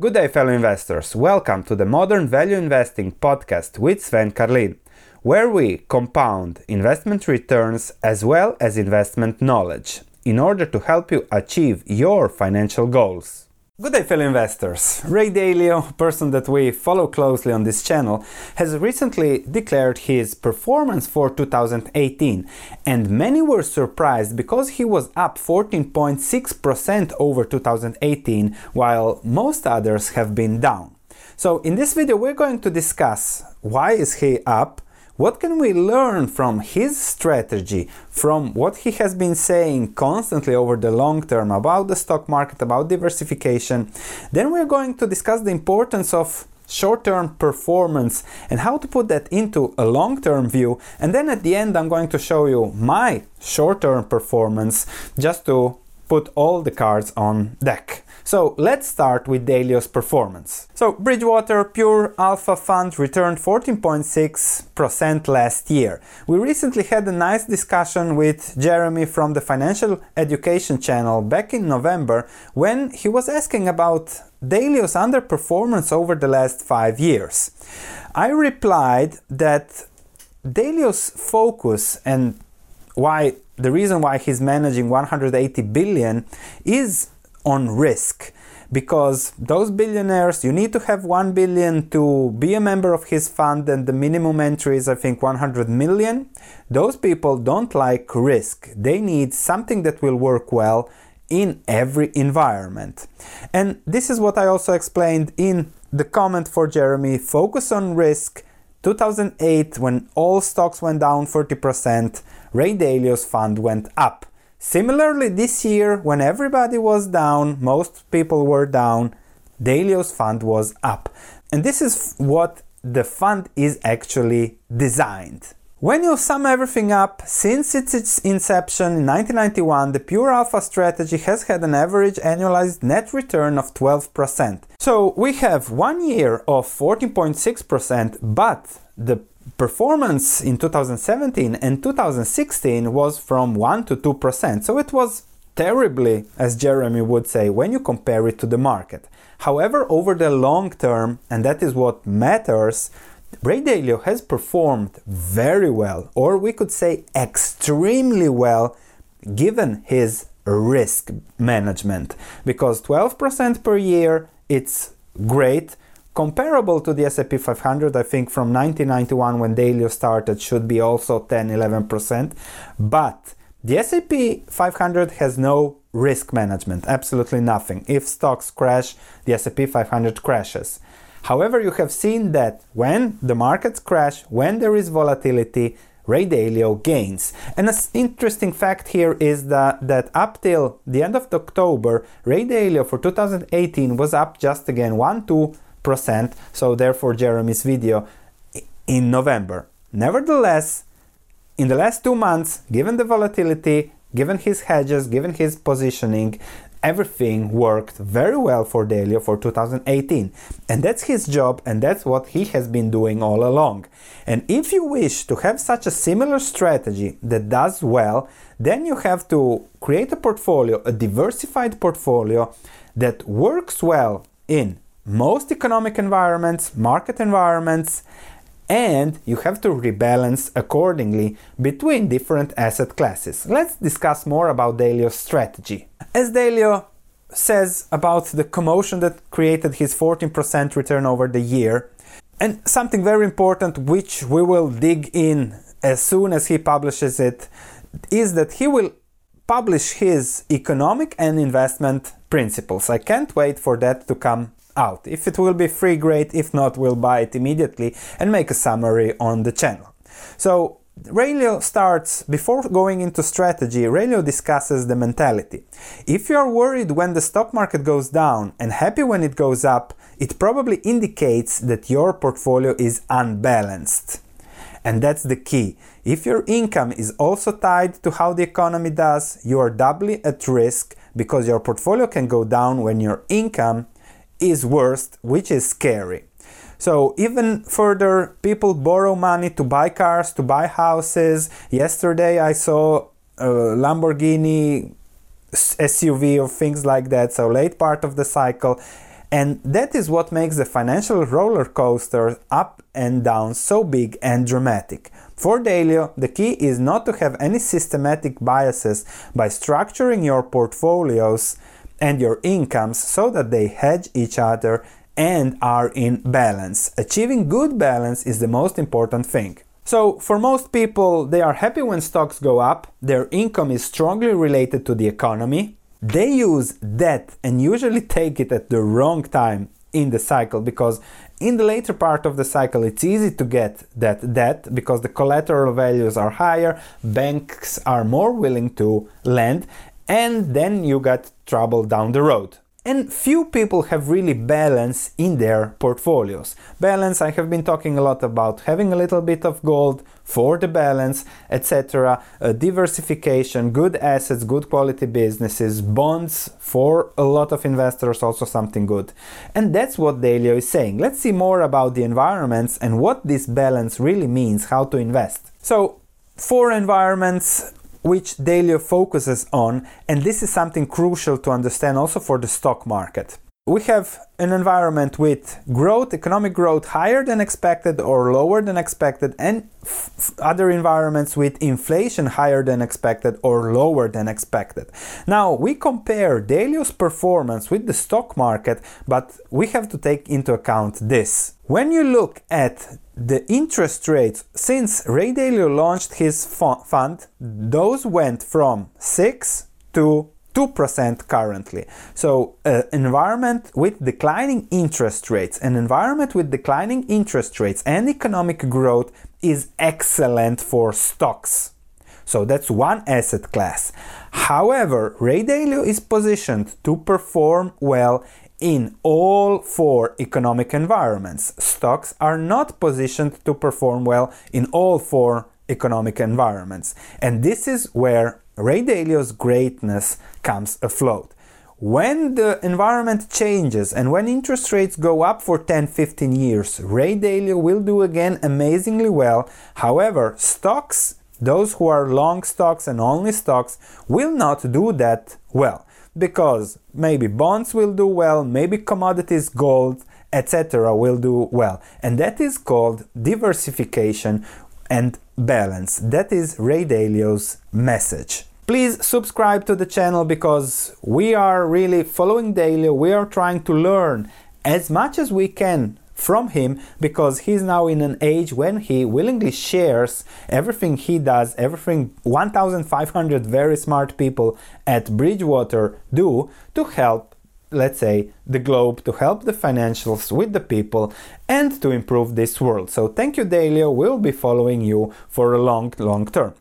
Good day, fellow investors. Welcome to the Modern Value Investing podcast with Sven Carlin, where we compound investment returns as well as investment knowledge in order to help you achieve your financial goals. Good day, fellow investors. Ray Dalio, a person that we follow closely on this channel, has recently declared his performance for 2018, and many were surprised because he was up 14.6% over 2018, while most others have been down. So, in this video, we're going to discuss why is he up, what can we learn from his strategy, from what he has been saying constantly over the long term about the stock market, about diversification? Then we're going to discuss the importance of short term performance and how to put that into a long term view. And then at the end, I'm going to show you my short term performance just to put all the cards on deck. So let's start with Dalio's performance. So Bridgewater Pure Alpha Fund returned 14.6% last year. We recently had a nice discussion with Jeremy from the Financial Education channel back in November when he was asking about Dalio's underperformance over the last five years. I replied that Dalio's focus and why the reason why he's managing 180 billion is on risk. Because those billionaires you need to have 1 billion to be a member of his fund and the minimum entry is i think 100 million. Those people don't like risk. They need something that will work well in every environment. And this is what i also explained in the comment for jeremy focus on risk. 2008 when all stocks went down 40% ray dalio's fund went up Similarly, this year, when everybody was down, most people were down, Dalio's fund was up. And this is what the fund is actually designed. When you sum everything up, since its inception in 1991, the Pure Alpha strategy has had an average annualized net return of 12%. So we have one year of 14.6%, but the performance in 2017 and 2016 was from 1 to 2%. So it was terribly, as Jeremy would say, when you compare it to the market. However, over the long term, and that is what matters, Ray Dalio has performed very well, or we could say extremely well, given his risk management. Because 12% per year, it's great comparable to the S&P 500 i think from 1991 when dalio started should be also 10 11% but the S&P 500 has no risk management absolutely nothing. If stocks crash the S&P 500 crashes. However you have seen that when the markets crash when there is volatility Ray Dalio gains. And an interesting fact here is that, that up till the end of October, Ray Dalio for 2018 was up just again 1 2 percent so therefore Jeremy's video in November. Nevertheless, in the last two months, given the volatility, given his hedges, given his positioning, everything worked very well for Dalio for 2018. And that's his job, and that's what he has been doing all along. And if you wish to have such a similar strategy that does well, then you have to create a portfolio, a diversified portfolio that works well in most economic environments, market environments, and you have to rebalance accordingly between different asset classes. Let's discuss more about Dalio's strategy. As Dalio says about the commotion that created his 14% return over the year, and something very important which we will dig in as soon as he publishes it, is that he will publish his economic and investment principles. I can't wait for that to come out. If it will be free, great. If not, we'll buy it immediately and make a summary on the channel. So Raylio starts, before going into strategy, Raylio discusses the mentality. If you are worried when the stock market goes down and happy when it goes up, it probably indicates that your portfolio is unbalanced. And that's the key. If your income is also tied to how the economy does, you are doubly at risk because your portfolio can go down when your income is worst, which is scary. So even further, people borrow money to buy cars, to buy houses. Yesterday I saw a Lamborghini SUV or things like that. So late part of the cycle. And that is what makes the financial roller coaster up and down so big and dramatic. For Dalio, the key is not to have any systematic biases by structuring your portfolios and your incomes so that they hedge each other and are in balance. Achieving good balance is the most important thing. So, for most people, they are happy when stocks go up, their income is strongly related to the economy. They use debt and usually take it at the wrong time in the cycle because in the later part of the cycle it's easy to get that debt because the collateral values are higher, banks are more willing to lend, and then you got trouble down the road and few people have really balance in their portfolios. Balance, I have been talking a lot about having a little bit of gold for the balance, etc. Uh, diversification, good assets, good quality businesses, bonds for a lot of investors, also something good. And that's what Dalio is saying. Let's see more about the environments and what this balance really means, how to invest. So, four environments which Dalio focuses on, and this is something crucial to understand also for the stock market. We have an environment with growth, economic growth higher than expected or lower than expected, and f- other environments with inflation higher than expected or lower than expected. Now, we compare Dalio's performance with the stock market, but we have to take into account this. When you look at the interest rates since Ray Dalio launched his fund, those went from 6 to 2% currently. So, an uh, environment with declining interest rates, an environment with declining interest rates and economic growth is excellent for stocks. So, that's one asset class. However, Ray Dalio is positioned to perform well in all four economic environments. Stocks are not positioned to perform well in all four economic environments. And this is where Ray Dalio's greatness comes afloat. When the environment changes and when interest rates go up for 10 15 years, Ray Dalio will do again amazingly well. However, stocks, those who are long stocks and only stocks, will not do that well because maybe bonds will do well, maybe commodities, gold, etc. will do well. And that is called diversification and balance. That is Ray Dalio's message. Please subscribe to the channel because we are really following Dalio. We are trying to learn as much as we can from him because he's now in an age when he willingly shares everything he does, everything 1,500 very smart people at Bridgewater do to help, let's say, the globe, to help the financials with the people, and to improve this world. So thank you, Dalio. We'll be following you for a long, long term.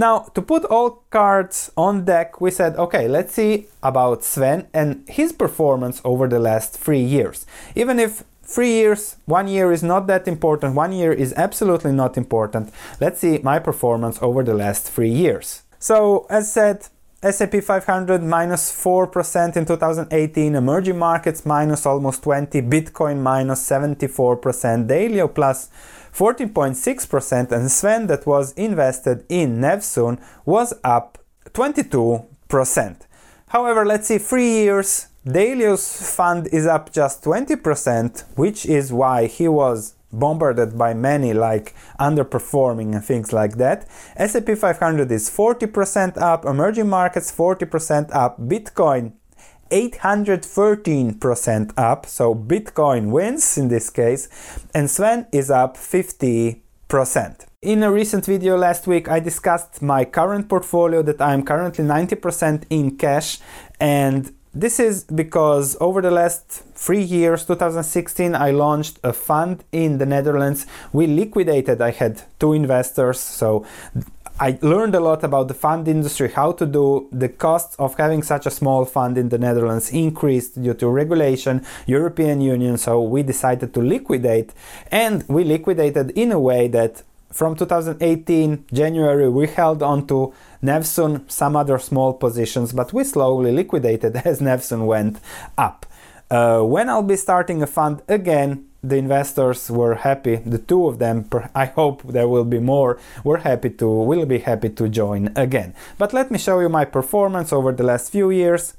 Now, to put all cards on deck, we said, okay, let's see about Sven and his performance over the last three years. Even if three years, one year is not that important, one year is absolutely not important. Let's see my performance over the last three years. So, as said, S&P 500 minus 4% in 2018, emerging markets minus almost 20, Bitcoin minus 74%, Dalio plus 14.6%, and Sven that was invested in Nevsun was up 22%. However, let's see, three years, Dalio's fund is up just 20%, which is why he was bombarded by many like underperforming and things like that. S&P 500 is 40% up, emerging markets 40% up, Bitcoin 813% up, so Bitcoin wins in this case, and Sven is up 50%. In a recent video last week, I discussed my current portfolio that I'm currently 90% in cash and this is because over the last three years, 2016, I launched a fund in the Netherlands. We liquidated, I had two investors, so I learned a lot about the fund industry, how to do the costs of having such a small fund in the Netherlands increased due to regulation, European Union, so we decided to liquidate and we liquidated in a way that from 2018 January we held on to Nevsun, some other small positions, but we slowly liquidated as Nevsun went up. Uh, when I'll be starting a fund again, the investors were happy. The two of them, I hope there will be more, were happy to, will be happy to join again. But let me show you my performance over the last few years.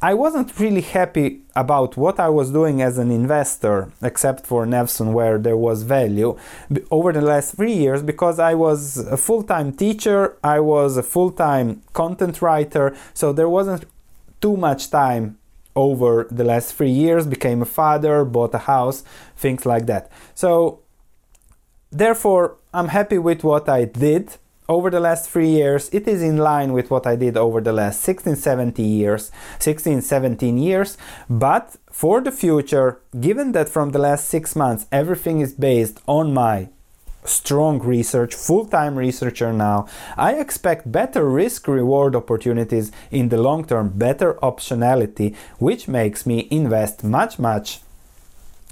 I wasn't really happy about what I was doing as an investor, except for Nevsun, where there was value over the last three years, because I was a full time teacher, I was a full time content writer, so there wasn't too much time over the last three years, became a father, bought a house, things like that. So, therefore, I'm happy with what I did over the last three years, it is in line with what I did over the last 16, 17 years, 16, 17 years. But for the future, given that from the last six months everything is based on my strong research, full time researcher now, I expect better risk reward opportunities in the long term, better optionality, which makes me invest much, much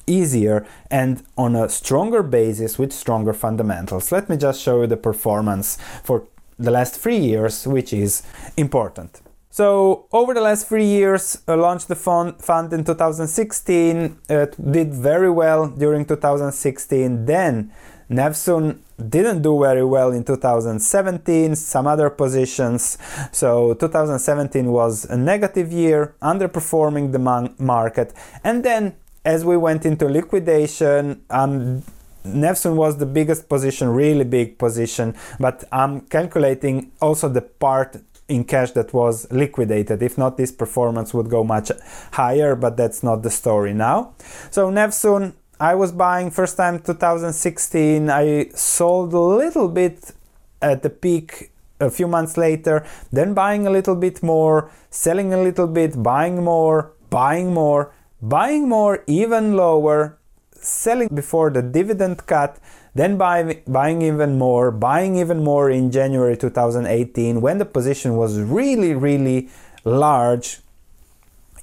easier and on a stronger basis with stronger fundamentals. Let me just show you the performance for the last three years, which is important. So over the last three years, I launched the fund, fund in 2016. It did very well during 2016. Then Nevsun didn't do very well in 2017, some other positions. So 2017 was a negative year, underperforming the man- market. And then as we went into liquidation, um, Nevsun was the biggest position, really big position, but I'm calculating also the part in cash that was liquidated. If not, this performance would go much higher, but that's not the story now. So Nevsun, I was buying first time 2016. I sold a little bit at the peak a few months later, then buying a little bit more, selling a little bit, buying more, buying more buying more even lower, selling before the dividend cut, then buy, buying even more, buying even more in January 2018 when the position was really, really large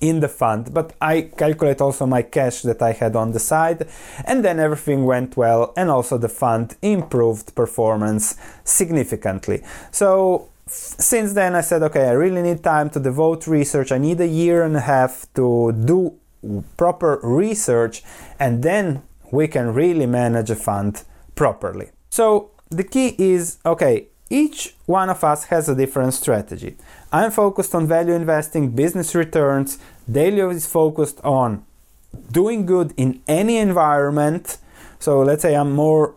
in the fund. But I calculate also my cash that I had on the side, and then everything went well, and also the fund improved performance significantly. So since then, I said, okay, I really need time to devote research. I need a year and a half to do proper research, and then we can really manage a fund properly. So the key is okay, each one of us has a different strategy. I'm focused on value investing, business returns. Dalio is focused on doing good in any environment. So let's say I'm more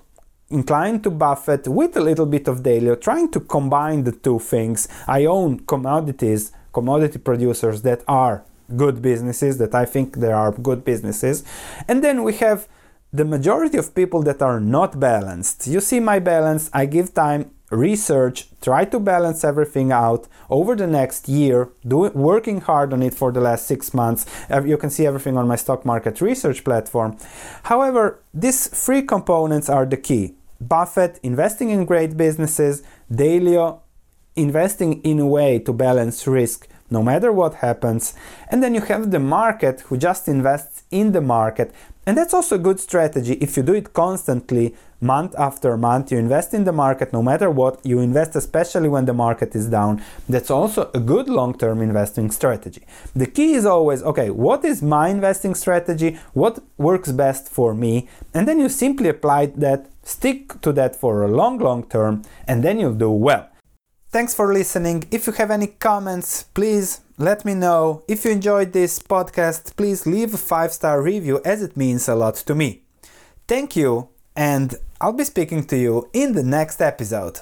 inclined to Buffett with a little bit of Dalio, trying to combine the two things. I own commodities, commodity producers that are good businesses that I think there are good businesses. And then we have the majority of people that are not balanced. You see my balance, I give time, research, try to balance everything out over the next year, do, working hard on it for the last six months. You can see everything on my stock market research platform. However, these three components are the key. Buffett investing in great businesses, Dalio investing in a way to balance risk no matter what happens. And then you have the market who just invests in the market. And that's also a good strategy if you do it constantly, month after month. You invest in the market no matter what, you invest especially when the market is down. That's also a good long term investing strategy. The key is always okay, what is my investing strategy? What works best for me? And then you simply apply that, stick to that for a long, long term, and then you'll do well. Thanks for listening. If you have any comments, please let me know. If you enjoyed this podcast, please leave a five star review as it means a lot to me. Thank you, and I'll be speaking to you in the next episode.